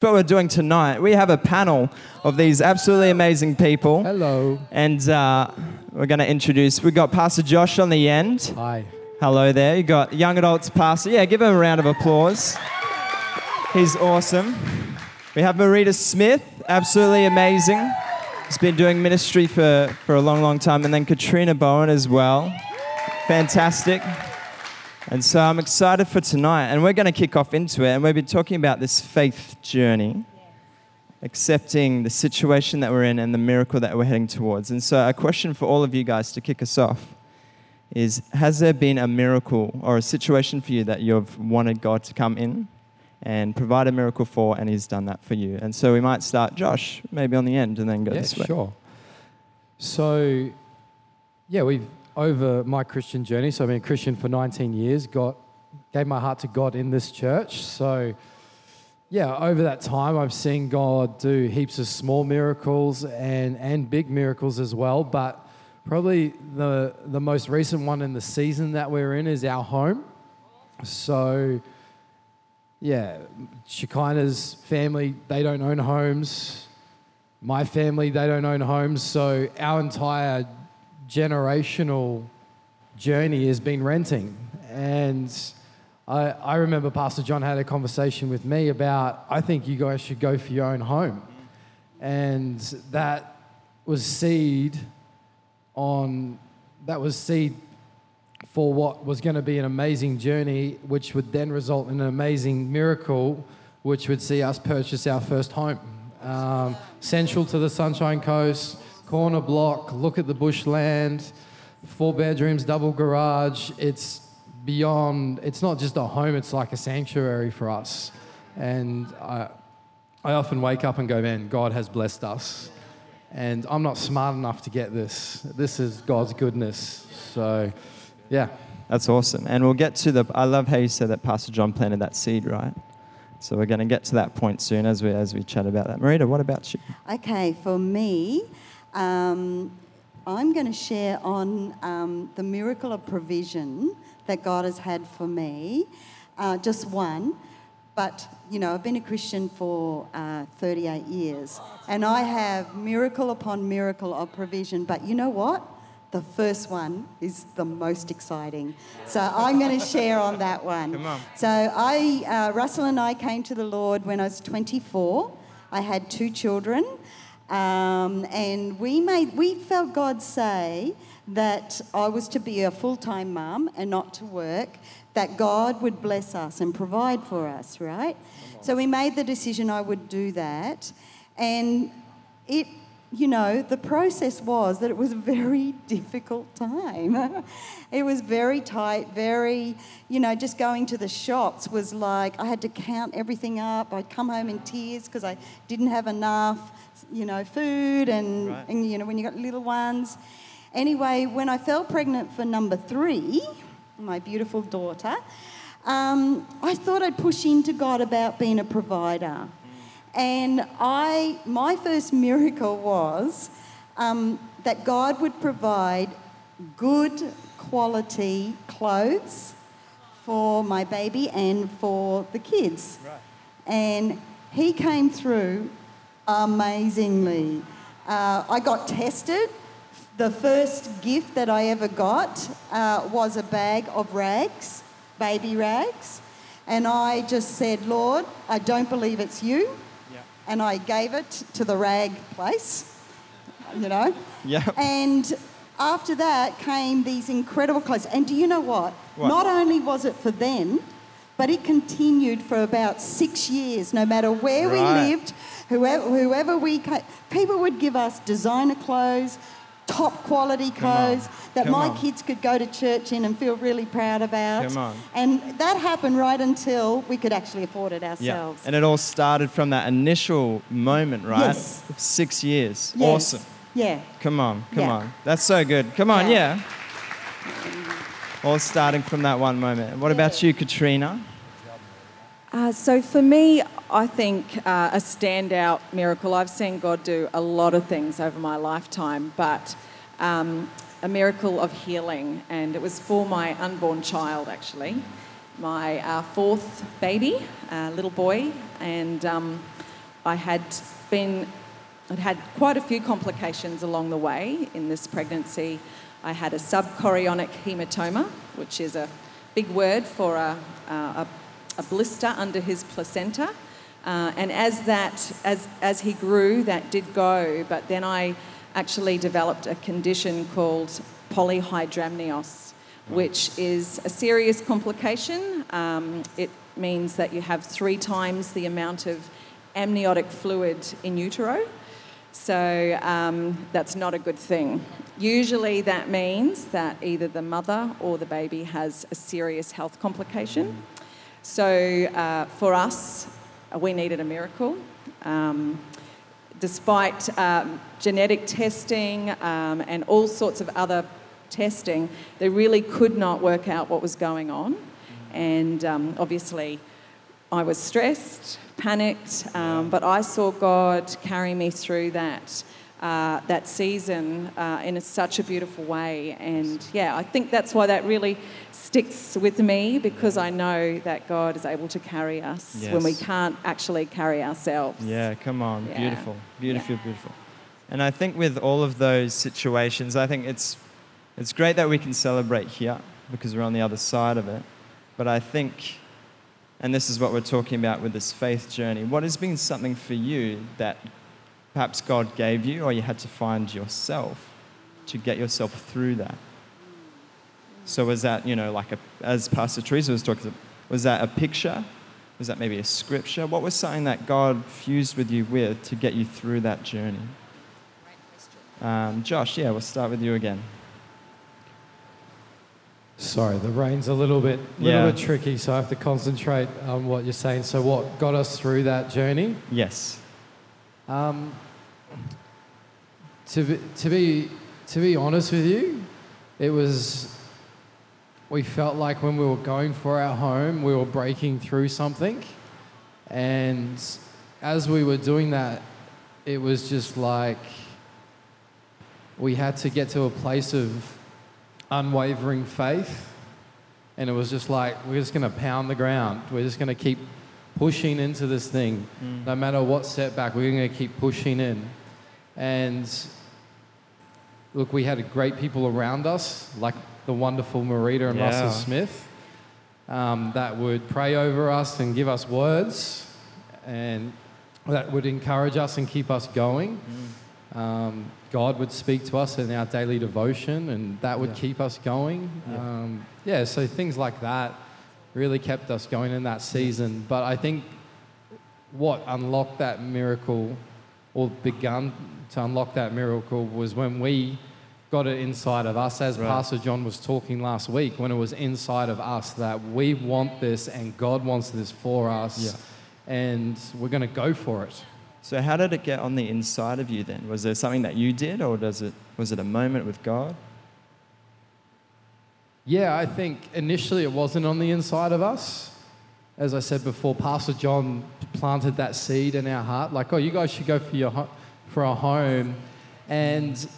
what we're doing tonight. We have a panel of these absolutely amazing people. Hello. And uh, we're going to introduce, we've got Pastor Josh on the end. Hi. Hello there. You got young adults pastor. Yeah, give him a round of applause. He's awesome. We have Marita Smith, absolutely amazing. She's been doing ministry for, for a long, long time. And then Katrina Bowen as well. Fantastic. And so I'm excited for tonight. And we're going to kick off into it. And we've been talking about this faith journey, accepting the situation that we're in and the miracle that we're heading towards. And so, a question for all of you guys to kick us off is Has there been a miracle or a situation for you that you've wanted God to come in and provide a miracle for, and He's done that for you? And so, we might start, Josh, maybe on the end, and then go Yeah, this way. sure. So, yeah, we've over my Christian journey. So I've been a Christian for 19 years. Got gave my heart to God in this church. So, yeah, over that time, I've seen God do heaps of small miracles and and big miracles as well. But probably the the most recent one in the season that we're in is our home. So. Yeah, Shekinah's family, they don't own homes. My family, they don't own homes. So our entire generational journey has been renting. And I, I remember Pastor John had a conversation with me about, I think you guys should go for your own home. And that was seed on, that was seed for what was going to be an amazing journey, which would then result in an amazing miracle, which would see us purchase our first home. Um, central to the Sunshine Coast, corner block, look at the bushland, four bedrooms, double garage. It's beyond, it's not just a home, it's like a sanctuary for us. And I, I often wake up and go, man, God has blessed us. And I'm not smart enough to get this. This is God's goodness. So, yeah. That's awesome. And we'll get to the. I love how you said that Pastor John planted that seed, right? So we're going to get to that point soon as we as we chat about that. Marita, what about you? Okay, for me, um, I'm going to share on um, the miracle of provision that God has had for me. Uh, just one, but you know, I've been a Christian for uh, 38 years, and I have miracle upon miracle of provision. But you know what? The first one is the most exciting. So I'm going to share on that one. Come on. So I, uh, Russell and I came to the Lord when I was 24. I had two children, um, and we made we felt God say that I was to be a full-time mum and not to work. That God would bless us and provide for us, right? So we made the decision I would do that, and it you know, the process was that it was a very difficult time. it was very tight, very, you know, just going to the shops was like I had to count everything up. I'd come home in tears because I didn't have enough, you know, food and, Right. and, you know, when you got little ones. Anyway, when I fell pregnant for number three, my beautiful daughter, um, I thought I'd push into God about being a provider. And I, my first miracle was um, that God would provide good quality clothes for my baby and for the kids. And He came through amazingly. Uh, I got tested. The first gift that I ever got uh, was a bag of rags, baby rags. And I just said, Lord, I don't believe it's you and I gave it to the rag place, you know. Yeah. And after that came these incredible clothes. And do you know what? What? Not only was it for them, but it continued for about six years. No matter where Right. we lived, whoever, whoever we people would give us designer clothes, top quality clothes that Come my on. kids could go to church in and feel really proud about. Come on. And that happened right until we could actually afford it ourselves. Yeah. And it all started from that initial moment, right? Yes. Six years. Yes. Awesome. Yeah. Come on, come Yeah. on. That's so good. Come on, Yeah. yeah. All starting from that one moment. What about you, Katrina? Uh, so for me, I think uh, a standout miracle. I've seen God do a lot of things over my lifetime, but um, a miracle of healing, and it was for my unborn child actually, my uh, fourth baby, little boy, and um, I had been, I'd had quite a few complications along the way in this pregnancy. I had a subchorionic hematoma, which is a big word for a, a, a blister under his placenta. Uh, and as that, as, as he grew, that did go. But then I actually developed a condition called polyhydramnios, which is a serious complication. Um, it means that you have three times the amount of amniotic fluid in utero. So um, that's not a good thing. Usually that means that either the mother or the baby has a serious health complication. So uh, for us, we needed a miracle. Um, despite um, genetic testing um, and all sorts of other testing, they really could not work out what was going on. And um, obviously, I was stressed, panicked, um, but I saw God carry me through that. Uh, that season uh, in a, such a beautiful way. And yeah, I think that's why that really sticks with me because I know that God is able to carry us Yes. when we can't actually carry ourselves. Yeah, come on. Yeah. Beautiful. Beautiful, beautiful. And I think with all of those situations, I think it's it's great that we can celebrate here because we're on the other side of it. But I think and this is what we're talking about with this faith journey. What has been something for you that perhaps God gave you or you had to find yourself to get yourself through that? So was that, you know, like a, as Pastor Teresa was talking, was that a picture? Was that maybe a scripture? What was something that God fused with you with to get you through that journey? Um, Josh, yeah, we'll start with you again. Sorry, the rain's a little bit, little Yeah. bit tricky, so I have to concentrate on what you're saying. So, what got us through that journey? Yes. Um, to be, to be to be honest with you, it was. We felt like when we were going for our home, we were breaking through something, and as we were doing that, it was just like we had to get to a place of unwavering faith, and it was just like we're just going to pound the ground. We're just going to keep pushing into this thing, no matter what setback. We're going to keep pushing in, and look, we had great people around us, like the wonderful Marita and Yeah. Russell Smith, um, that would pray over us and give us words, and that would encourage us and keep us going. Um, God would speak to us in our daily devotion, and that would Yeah. keep us going. Yeah. Um, yeah, so things like that really kept us going in that season. But I think what unlocked that miracle, or begun to unlock that miracle, was when we got it inside of us, as Right. Pastor John was talking last week, when it was inside of us that we want this and God wants this for us, Yeah. and we're going to go for it. So how did it get on the inside of you then? Was there something that you did or does it was it a moment with God? Yeah, I think initially it wasn't on the inside of us. As I said before, Pastor John planted that seed in our heart, like, oh, you guys should go for your ho- for a home, and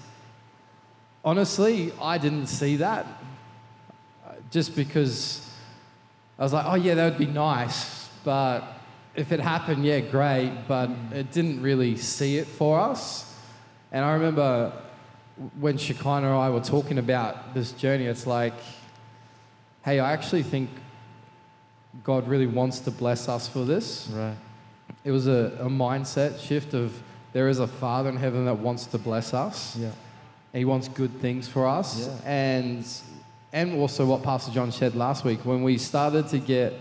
honestly, I didn't see that. Just because I was like, oh yeah, that would be nice, but if it happened, yeah, great, but it didn't really see it for us. And I remember when Shekinah and I were talking about this journey, it's like, hey, I actually think God really wants to bless us for this. Right. It was a, a mindset shift of there is a Father in heaven that wants to bless us. Yeah. He wants good things for us. Yeah. And and also what Pastor John said last week, when we started to get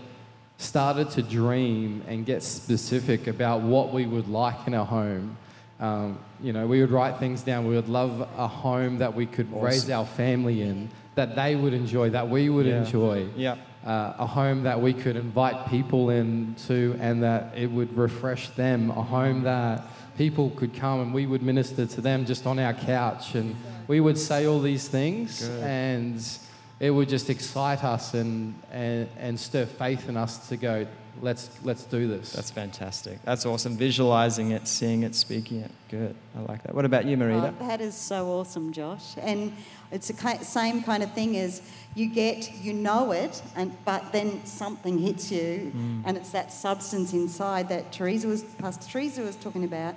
started to dream and get specific about what we would like in our home. Um, you know, we would write things down. We would love a home that we could raise our family in, that they would enjoy, that we would Yeah. enjoy. Yeah. Uh, a home that we could invite people into and that it would refresh them. A home that people could come and we would minister to them just on our couch. And we would say all these things Good. and it would just excite us and, and, and stir faith in us to go, let's let's do this. That's fantastic. That's awesome. Visualizing it, seeing it, speaking it. Good. I like that. What about you, Marita? Oh, that is so awesome, Josh. And it's the same kind of thing as you get, you know it, and but then something hits you, and it's that substance inside that Teresa was, Pastor Teresa was talking about.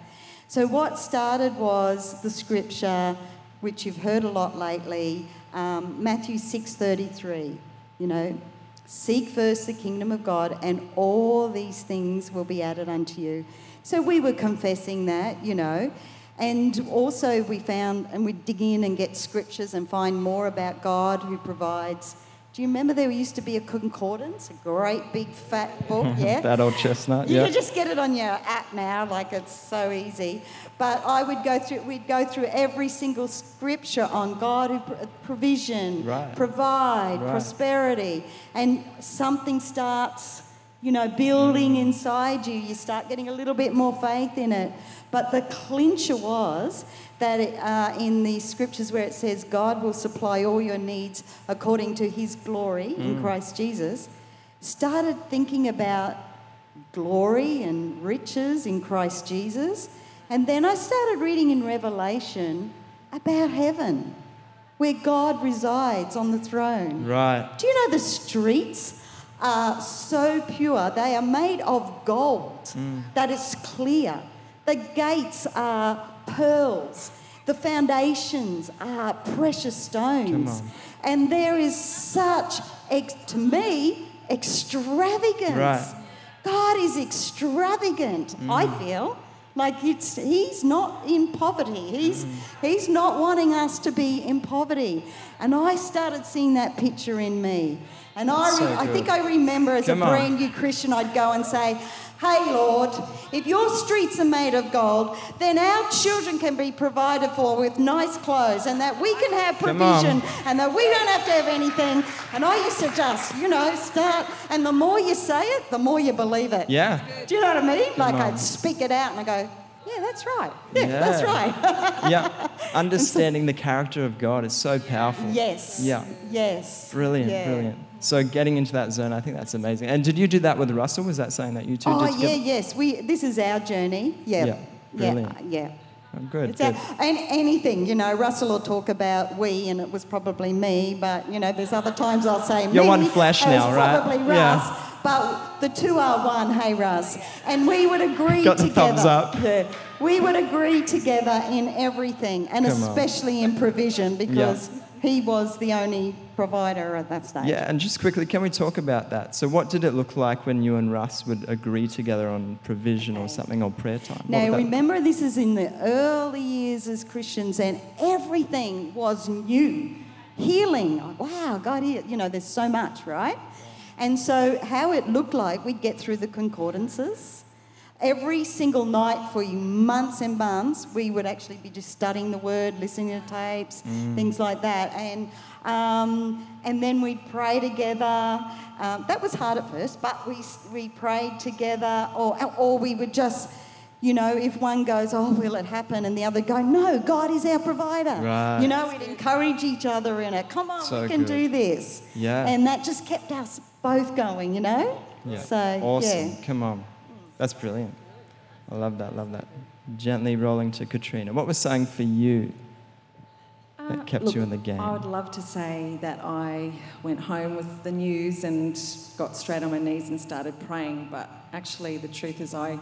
So what started was the scripture, which you've heard a lot lately, um, Matthew six thirty three. You know, seek first the kingdom of God, and all these things will be added unto you. So we were confessing that, you know. And also, we found, and we dig in and get scriptures and find more about God who provides. Do you remember there used to be a concordance, a great big fat book? Yeah. that old chestnut. You Yeah. can just get it on your app now, like it's so easy. But I would go through, we'd go through every single scripture on God who pro- provision, Right. provide, Right. prosperity, and something starts, you know, building mm. inside you. You start getting a little bit more faith in it. But the clincher was that uh, in the scriptures where it says God will supply all your needs according to His glory in Christ Jesus, started thinking about glory and riches in Christ Jesus. And then I started reading in Revelation about heaven, where God resides on the throne. Right. Do you know the streets are so pure? They are made of gold, that is clear. The gates are pearls. The foundations are precious stones. And there is such, ex- to me, extravagance. Right. God is extravagant, I mm. feel. Like it's, he's not in poverty. He's, mm. he's not wanting us to be in poverty. And I started seeing that picture in me. And I, re- so I think I remember as Come a on. brand new Christian, I'd go and say, Hey Lord, if your streets are made of gold, then our children can be provided for with nice clothes and that we can have provision and that we don't have to have anything. And I used to just, you know, start, and the more you say it, the more you believe it. Yeah. Do you know what I mean? Like on. I'd speak it out and I go, yeah, that's right. Yeah, Yeah. that's right. Yeah. Understanding the character of God is so powerful. yes. Yeah. Yes. Brilliant, Yeah. brilliant. So getting into that zone, I think that's amazing. And did you do that with Russell? Was that saying that you two Oh did yeah, yes. We this is our journey. Yeah. Yeah, Yeah. brilliant. Uh, yeah. Oh, good, It's our, good. and anything, you know, Russell will talk about we, and it was probably me, but you know, there's other times I'll say You're me. one flesh now, right? Probably Russ, Yeah. But the two are one. Hey, Russ, and we would agree Got the together. thumbs up. Yeah, we would agree together in everything, and Come on. especially in provision, because he was the only provider at that stage. Yeah, and just quickly, can we talk about that? So, what did it look like when you and Russ would agree together on provision or something or prayer time? What Now, remember, this is in the early years as Christians, and everything was new. Healing, wow, God, you know, there's so much, right? And so, how it looked like, we'd get through the concordances. Every single night for you, months and months, we would actually be just studying the word, listening to tapes, things like that. And, um, and then we'd pray together. Um, that was hard at first, but we, we prayed together, or, or we would just, you know, if one goes, oh, will it happen? And the other go, no, God is our provider. Right. You know, we'd encourage each other in it. Come on, So we can good. do this. Yeah. And that just kept us both going, you know? Yeah. So, awesome. yeah. Come on. That's brilliant. I love that, love that. Gently rolling to Katrina. What was saying for you that Uh, kept look, you in the game? I would love to say that I went home with the news and got straight on my knees and started praying, but actually, the truth is, I,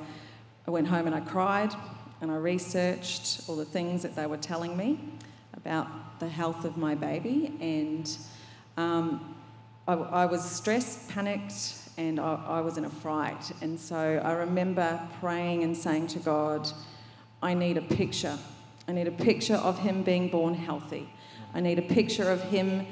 I went home and I cried and I researched all the things that they were telling me about the health of my baby, and um, I, I was stressed, panicked, and I, I was in a fright. And so I remember praying and saying to God, I need a picture. I need a picture of him being born healthy. I need a picture of him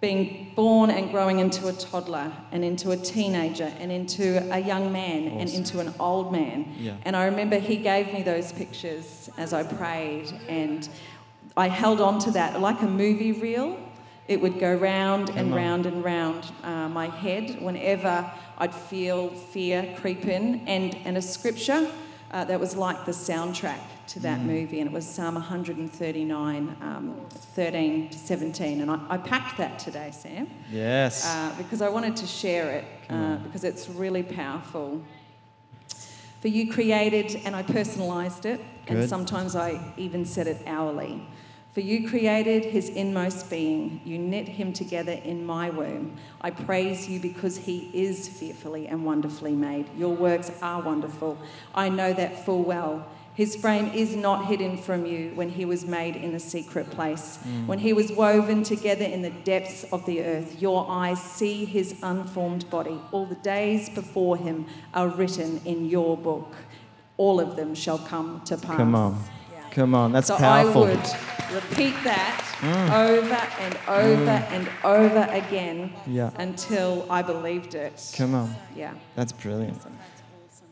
being born and growing into a toddler and into a teenager and into a young man and into an old man. Yeah. And I remember he gave me those pictures as I prayed and I held on to that like a movie reel. It would go round and round and round uh, my head whenever I'd feel fear creep in, and, and a scripture uh, that was like the soundtrack to that movie, and it was Psalm 139, um, 13 to 17. And I, I packed that today, Sam yes. uh, because I wanted to share it uh, because it's really powerful. For you created, and I personalized it, and sometimes I even said it hourly. For you created his inmost being. You knit him together in my womb. I praise you because he is fearfully and wonderfully made. Your works are wonderful. I know that full well. His frame is not hidden from you when he was made in a secret place. Mm. When he was woven together in the depths of the earth, your eyes see his unformed body. All the days before him are written in your book. All of them shall come to pass. Come on. Come on. That's so powerful. I would repeat that mm. over and over mm. and over again Yeah. until I believed it. Come on. Yeah. That's brilliant. That's awesome.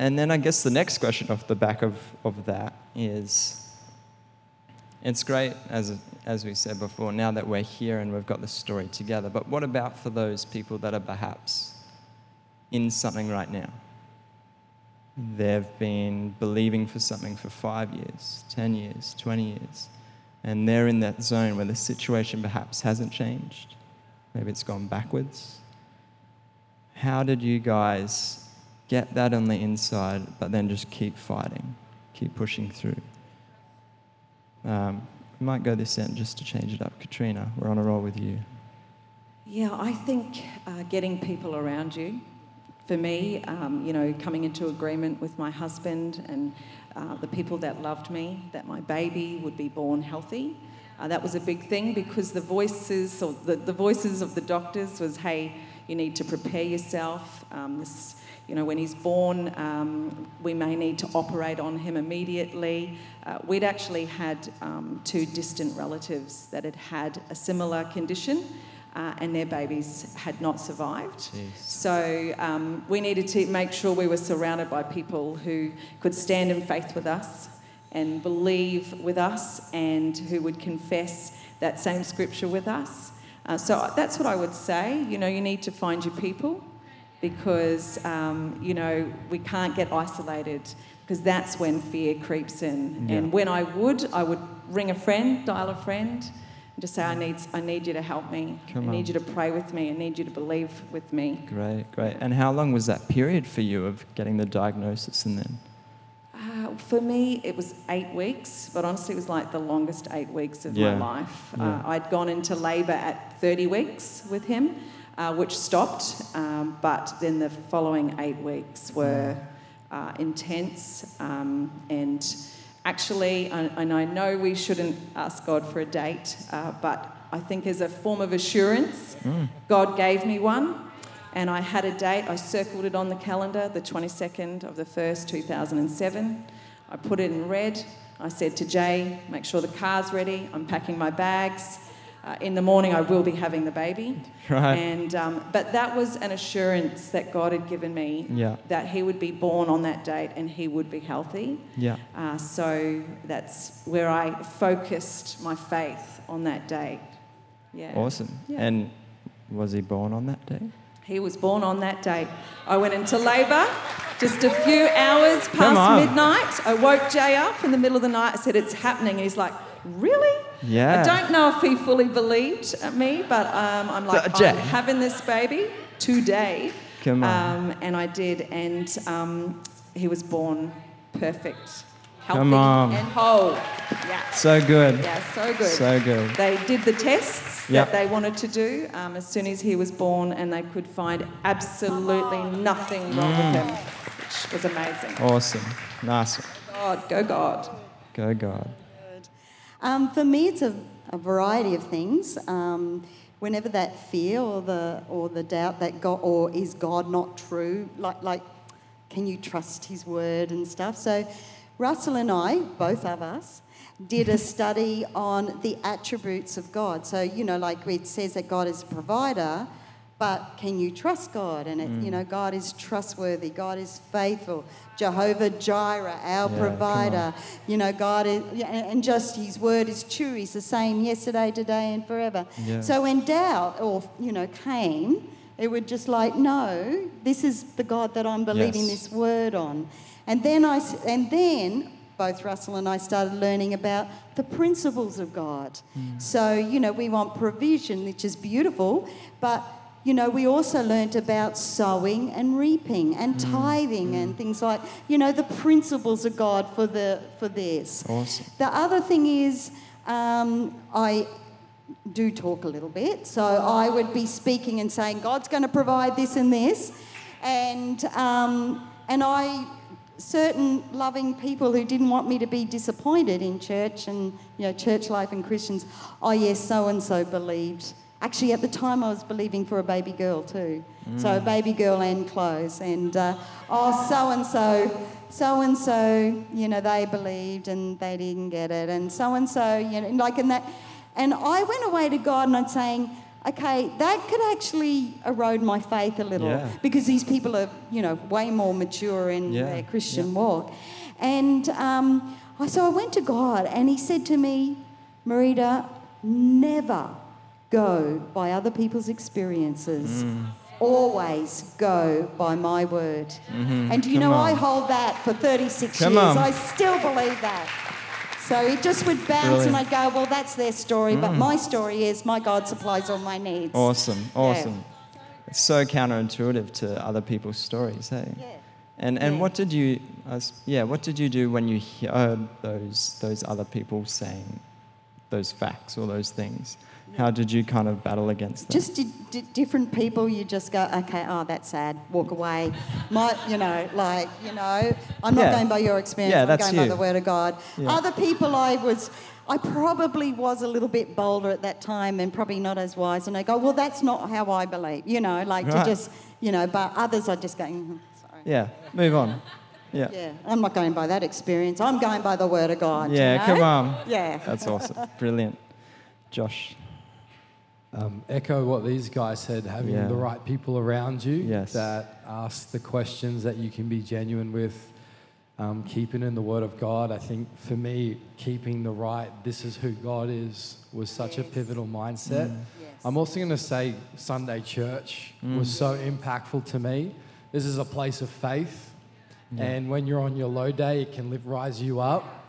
And then I guess the next question off the back of, of that is it's great, as, as we said before, now that we're here and we've got the story together, but what about for those people that are perhaps in something right now? They've been believing for something for five years, 10 years, 20 years, and they're in that zone where the situation perhaps hasn't changed. Maybe it's gone backwards. How did you guys get that on the inside, but then just keep fighting, keep pushing through? Um, we might go this end just to change it up. Katrina, we're on a roll with you. Yeah, I think uh, getting people around you, for me, um, you know, coming into agreement with my husband and uh, the people that loved me, that my baby would be born healthy. Uh, that was a big thing because the voices, or the, the voices of the doctors was, hey, you need to prepare yourself. Um, this, you know, when he's born, um, we may need to operate on him immediately. Uh, we'd actually had um, two distant relatives that had had a similar condition. Uh, and their babies had not survived. Jeez. So um, we needed to make sure we were surrounded by people who could stand in faith with us and believe with us and who would confess that same scripture with us. Uh, so that's what I would say. You know, you need to find your people because, um, you know, we can't get isolated because that's when fear creeps in. Yeah. And when I would, I would ring a friend, dial a friend, and just say, I need, I need you to help me. Come I need you to pray with me. I need you to believe with me. Great, great. And how long was that period for you of getting the diagnosis and then? Uh, for me, it was eight weeks, but honestly, it was like the longest eight weeks of Yeah, my life. yeah. Uh, I'd gone into labour at 30 weeks with him, uh, which stopped, um, but then the following eight weeks were uh, intense. Um, and actually, and I know we shouldn't ask God for a date, uh, but I think as a form of assurance, God gave me one. And I had a date, I circled it on the calendar, the 22nd of the 1st, 2007. I put it in red. I said to Jay, make sure the car's ready. I'm packing my bags. Uh, in the morning, I will be having the baby. Right. And, um, but that was an assurance that God had given me Yeah. that he would be born on that date and he would be healthy. Yeah. Uh, so that's where I focused my faith on that date. Yeah. Awesome. Yeah. And was he born on that day? He was born on that date. I went into labour just a few hours past midnight. I woke Jay up in the middle of the night. I said, It's happening. And he's like, Really? Yeah. I don't know if he fully believed me, but um, I'm like, Uh, Jay. I'm having this baby today. Come on. Um, and I did. And um, he was born perfect, healthy, Come on. and whole. Yeah. So good. Yeah, so good. So good. They did the tests Yep. that they wanted to do um, as soon as he was born, and they could find absolutely nothing wrong with him, which was amazing. Awesome. Nice. God, go God. Go God. Um, for me, it's a, a variety of things. Um, whenever that fear or the or the doubt that God or is God not true, like like, can you trust His word and stuff? So, Russell and I, both of us, did a study on the attributes of God. So you know, like it says that God is a provider. But can you trust God? And it, you know, God is trustworthy. God is faithful. Jehovah Jireh, our Yeah, provider. You know, God is, and just His word is true. He's the same yesterday, today, and forever. Yeah. So when doubt or you know came, it would just like, no, this is the God that I'm believing Yes. this word on. And then I, and then both Russell and I started learning about the principles of God. Mm. So you know, we want provision, which is beautiful, but you know, we also learnt about sowing and reaping and Mm. tithing and things like, you know, the principles of God for the for this. Awesome. The other thing is, um, I do talk a little bit, so I would be speaking and saying, God's going to provide this and this, and um, and I certain loving people who didn't want me to be disappointed in church and you know church life and Christians. Oh yes, so and so believed. Actually, at the time, I was believing for a baby girl too. So a baby girl and clothes, and uh, oh so and so. So and so, you know, they believed and they didn't get it, and so and so, you know, and like in that, and I went away to God and I'm saying, okay, that could actually erode my faith a little Yeah. because these people are, you know, way more mature in Yeah, their Christian walk. And um, so I went to God and He said to me, Marita, never go by other people's experiences. Mm. Always go by my word. And you Mm-hmm. Come know, I hold that for 36 Come years. on. I still believe that. So it just would bounce and I'd go, well, that's their story, Mm. but my story is my God supplies all my needs. Awesome, awesome. It's so counterintuitive to other people's stories, hey? Yeah. And and Yeah. what did you, yeah, what did you do when you heard those those other people saying those facts or those things? How did you kind of battle against them? Just di- di- different people, you just go, okay, oh, that's sad, walk away. My, you know, like, you know, I'm not Yeah. going by your experience, Yeah, I'm that's going by the word of God. Yeah. Other people, I was, I probably was a little bit bolder at that time and probably not as wise. And I go, well, that's not how I believe, you know, like Right. to just, you know, but others are just going, "Mhm, sorry. yeah, move on. Yeah. Yeah, I'm not going by that experience. I'm going by the word of God. you Yeah, know? come on. Yeah. That's awesome. Brilliant. Josh. Um, echo what these guys said, having Yeah. the right people around you Yes. that ask the questions that you can be genuine with, um, keeping in the Word of God. I think for me, keeping the right, this is who God is, was such a pivotal mindset. Mm. Yes. I'm also going to say Sunday church was so impactful to me. This is a place of faith, and when you're on your low day, it can live, rise you up.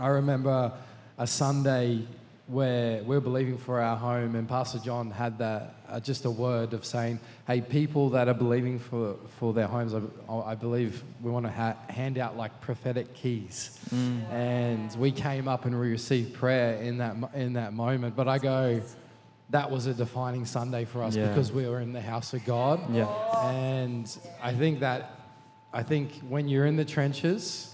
I remember a Sunday where we're believing for our home, and Pastor John had that uh, just a word of saying, "Hey, people that are believing for for their homes, I, I believe we want to ha- hand out like prophetic keys." And we came up and we received prayer in that in that moment. But I go, that was a defining Sunday for us Yeah. because we were in the house of God. Yeah. And I think that, I think when you're in the trenches,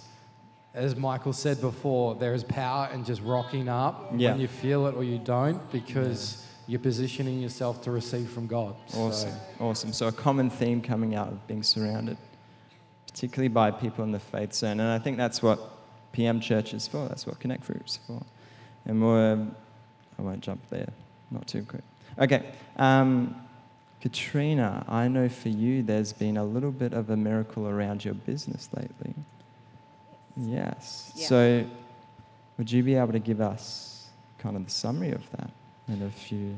as Michael said before, there is power in just rocking up Yeah. when you feel it or you don't because you're positioning yourself to receive from God. So- Awesome. Awesome. So a common theme coming out of being surrounded, particularly by people in the faith zone. And I think that's what PM Church is for. That's what Connect Group is for. And we're, I won't jump there, not too quick. Okay. Um, Katrina, I know for you there's been a little bit of a miracle around your business lately. Yes. Yeah. So would you be able to give us kind of the summary of that in a few?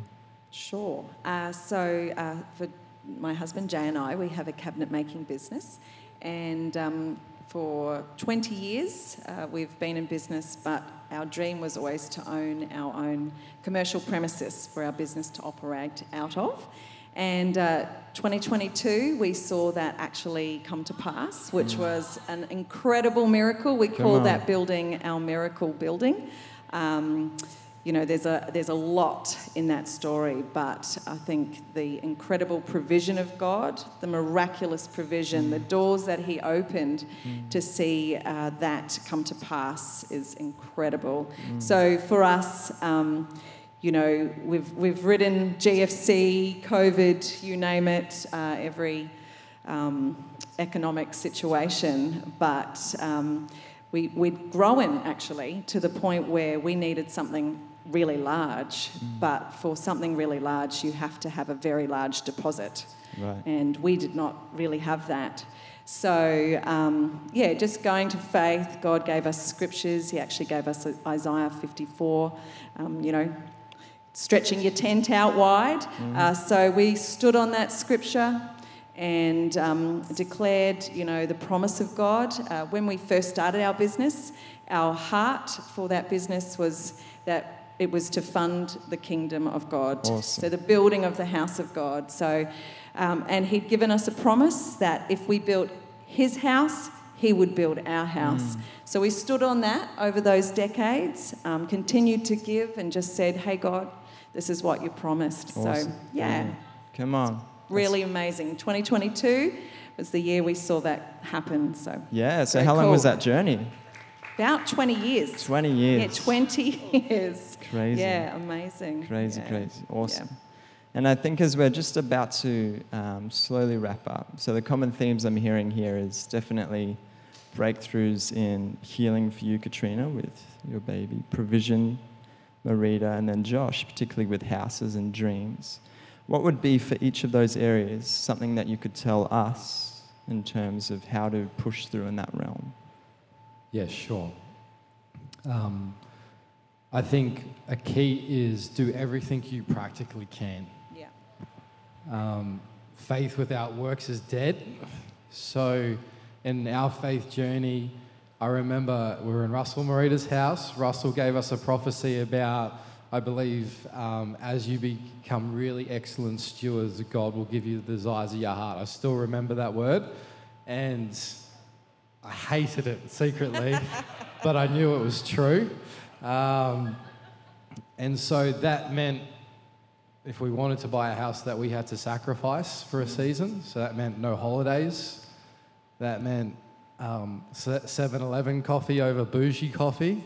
Sure. Uh, so, uh, for my husband Jay and I, we have a cabinet making business, and um, for 20 years uh, we've been in business, but our dream was always to own our own commercial premises for our business to operate out of. And uh, 2022, we saw that actually come to pass, which was an incredible miracle. We call on. that building our miracle building. Um, you know, there's a there's a lot in that story, but I think the incredible provision of God, the miraculous provision, the doors that He opened to see uh, that come to pass is incredible. So for us. Um, you know, we've, we've ridden GFC, COVID, you name it, uh, every um, economic situation, but um, we, we'd grown actually to the point where we needed something really large, but for something really large, you have to have a very large deposit. Right. And we did not really have that. So, um, yeah, just going to faith. God gave us scriptures. He actually gave us Isaiah 54, um, you know, stretching your tent out wide. Uh, so we stood on that scripture and um, declared, you know, the promise of God. Uh, when we first started our business, our heart for that business was that it was to fund the kingdom of God. Awesome. So the building of the house of God. So, um, and he'd given us a promise that if we built his house, he would build our house. So we stood on that over those decades, um, continued to give, and just said, "Hey God, this is what you promised." So Awesome. yeah, Mm. Come on. really amazing. 2022 was the year we saw that happen. So Yeah, so how long was that journey? about 20 years. 20 years. Yeah, 20 years. Crazy. Yeah, amazing. Crazy, Yeah. crazy. Awesome. And I think as we're just about to um, slowly wrap up, so the common themes I'm hearing here is definitely breakthroughs in healing for you, Katrina, with your baby, provision, Marita, and then Josh, particularly with houses and dreams. What would be for each of those areas something that you could tell us in terms of how to push through in that realm? Yeah, sure. Um, I think a key is do everything you practically can. Yeah. Um, faith without works is dead. So, in our faith journey, I remember we were in Russell Marita's house. Russell gave us a prophecy about, I believe, um, as you become really excellent stewards, God will give you the desires of your heart. I still remember that word. And I hated it secretly, but I knew it was true. Um, and so that meant if we wanted to buy a house that we had to sacrifice for a season, so that meant no holidays. That meant um, 7 Eleven coffee over bougie coffee.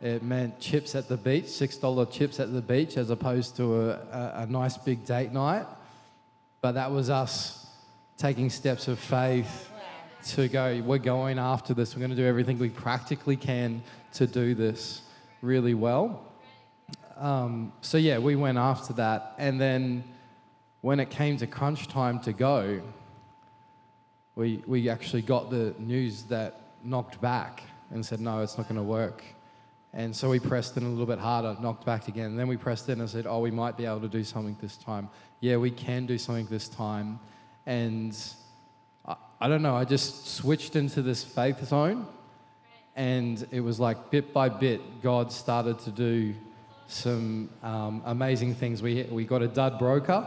It meant chips at the beach, $6 chips at the beach, as opposed to a, a, a nice big date night. But that was us taking steps of faith to go, we're going after this. We're going to do everything we practically can to do this really well. Um, so, yeah, we went after that. And then when it came to crunch time to go, we, we actually got the news that knocked back and said, no, it's not going to work. And so we pressed in a little bit harder, knocked back again. And then we pressed in and said, oh, we might be able to do something this time. Yeah, we can do something this time. And I, I don't know, I just switched into this faith zone. And it was like bit by bit, God started to do some um, amazing things. We, we got a dud broker,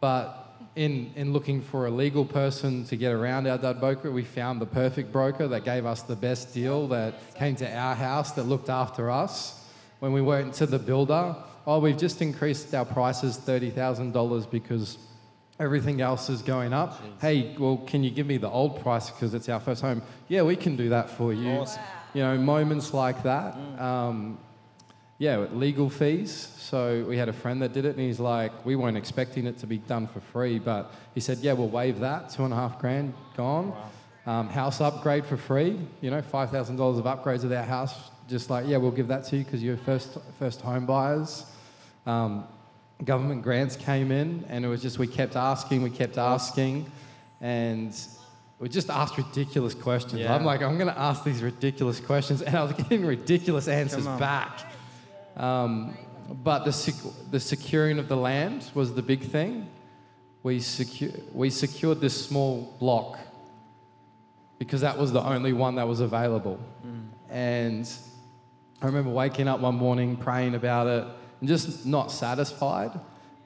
but in, in looking for a legal person to get around our dud broker, we found the perfect broker that gave us the best deal, that came to our house, that looked after us. When we went to the builder, oh, we've just increased our prices $30,000 because everything else is going up. Hey, well, can you give me the old price because it's our first home? Yeah, we can do that for you. Awesome. You know, moments like that. Um, yeah, with legal fees. So we had a friend that did it, and he's like, we weren't expecting it to be done for free, but he said, yeah, we'll waive that. Two and a half grand gone. Um, house upgrade for free. You know, five thousand dollars of upgrades of their house. Just like, yeah, we'll give that to you because you're first first home buyers. Um, government grants came in, and it was just we kept asking, we kept asking, and we just asked ridiculous questions. Yeah. I'm like, I'm going to ask these ridiculous questions, and I was getting ridiculous answers back. Um, but the, sec- the securing of the land was the big thing. We, secu- we secured this small block because that was the only one that was available. And I remember waking up one morning, praying about it, and just not satisfied.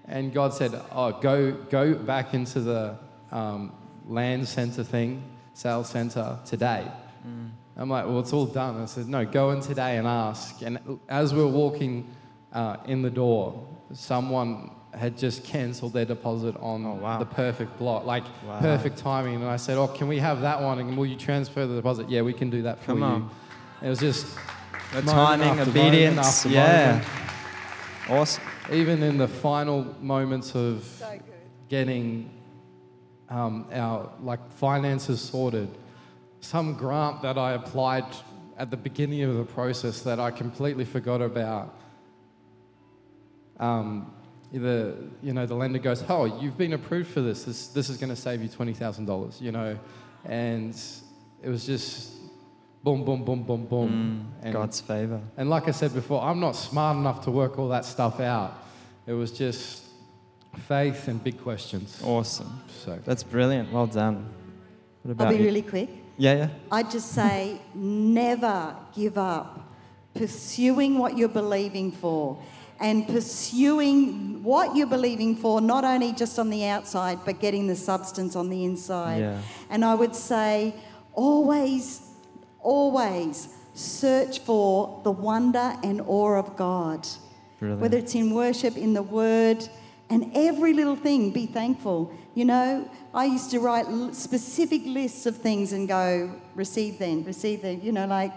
And God said, "Oh, go go back into the um, land center thing, sales center today." I'm like, "Well, it's all done." I said, "No, go in today and ask." And as we were walking uh, in the door, someone had just cancelled their deposit on Oh, wow. the perfect block, like Wow. perfect timing. And I said, "Oh, can we have that one? And will you transfer the deposit?" Yeah, we can do that for Come you. on. It was just The timing, after moment obedience. yeah. moment. Awesome. Even in the final moments of So getting um, our like finances sorted, some grant that I applied at the beginning of the process that I completely forgot about. Um, the you know the lender goes, oh, you've been approved for this. This this is going to save you twenty thousand dollars. You know, and it was just boom, boom, boom, boom, boom. and, God's favor. and like I said before, I'm not smart enough to work all that stuff out. It was just faith and big questions. Awesome. So That's brilliant. Well done. What I'll be you? really quick. Yeah, yeah. I'd just say never give up pursuing what you're believing for and pursuing what you're believing for, not only just on the outside, but getting the substance on the inside. Yeah. And I would say, always, always search for the wonder and awe of God. Brilliant. Whether it's in worship, in the word, and every little thing, be thankful. You know, I used to write specific lists of things and go, receive then, receive then, you know, like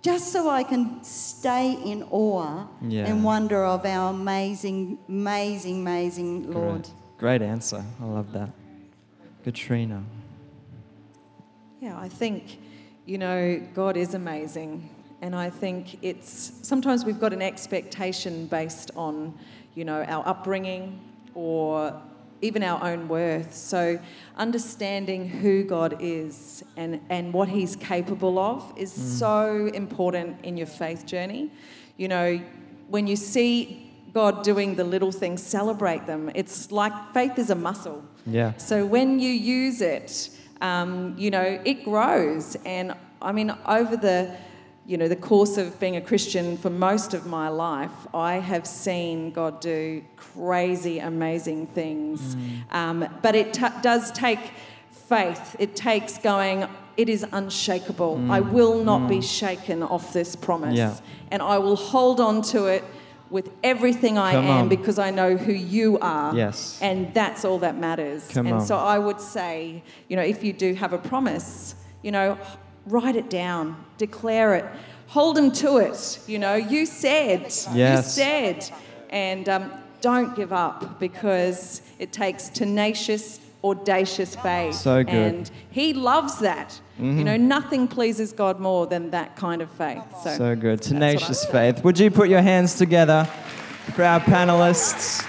just so I can stay in awe Yeah. and wonder of our amazing, amazing, amazing Lord. Great. Great answer. I love that. Katrina. Yeah, I think, you know, God is amazing. And I think it's sometimes we've got an expectation based on, you know, our upbringing or even our own worth. So understanding who God is and, and what He's capable of is so important in your faith journey. You know, when you see God doing the little things, celebrate them. It's like faith is a muscle. Yeah. So when you use it, um, you know, it grows. And I mean, over the, you know, the course of being a Christian for most of my life, I have seen God do crazy, amazing things. Mm. Um, but it t- does take faith. It takes going. It is unshakable. I mm. will not be mm. shaken off this promise, Yeah. and I will hold on to it with everything I Come am on. because I know who you are. Yes. And that's all that matters. Come and on. so I would say, you know, if you do have a promise, you know, write it down, declare it, hold them to it. You know, you said, yes. you said, and um, don't give up because it takes tenacious, audacious faith. So good. And He loves that. You know, nothing pleases God more than that kind of faith. So, So good. that's what I Tenacious faith. Would you put your hands together for our panelists?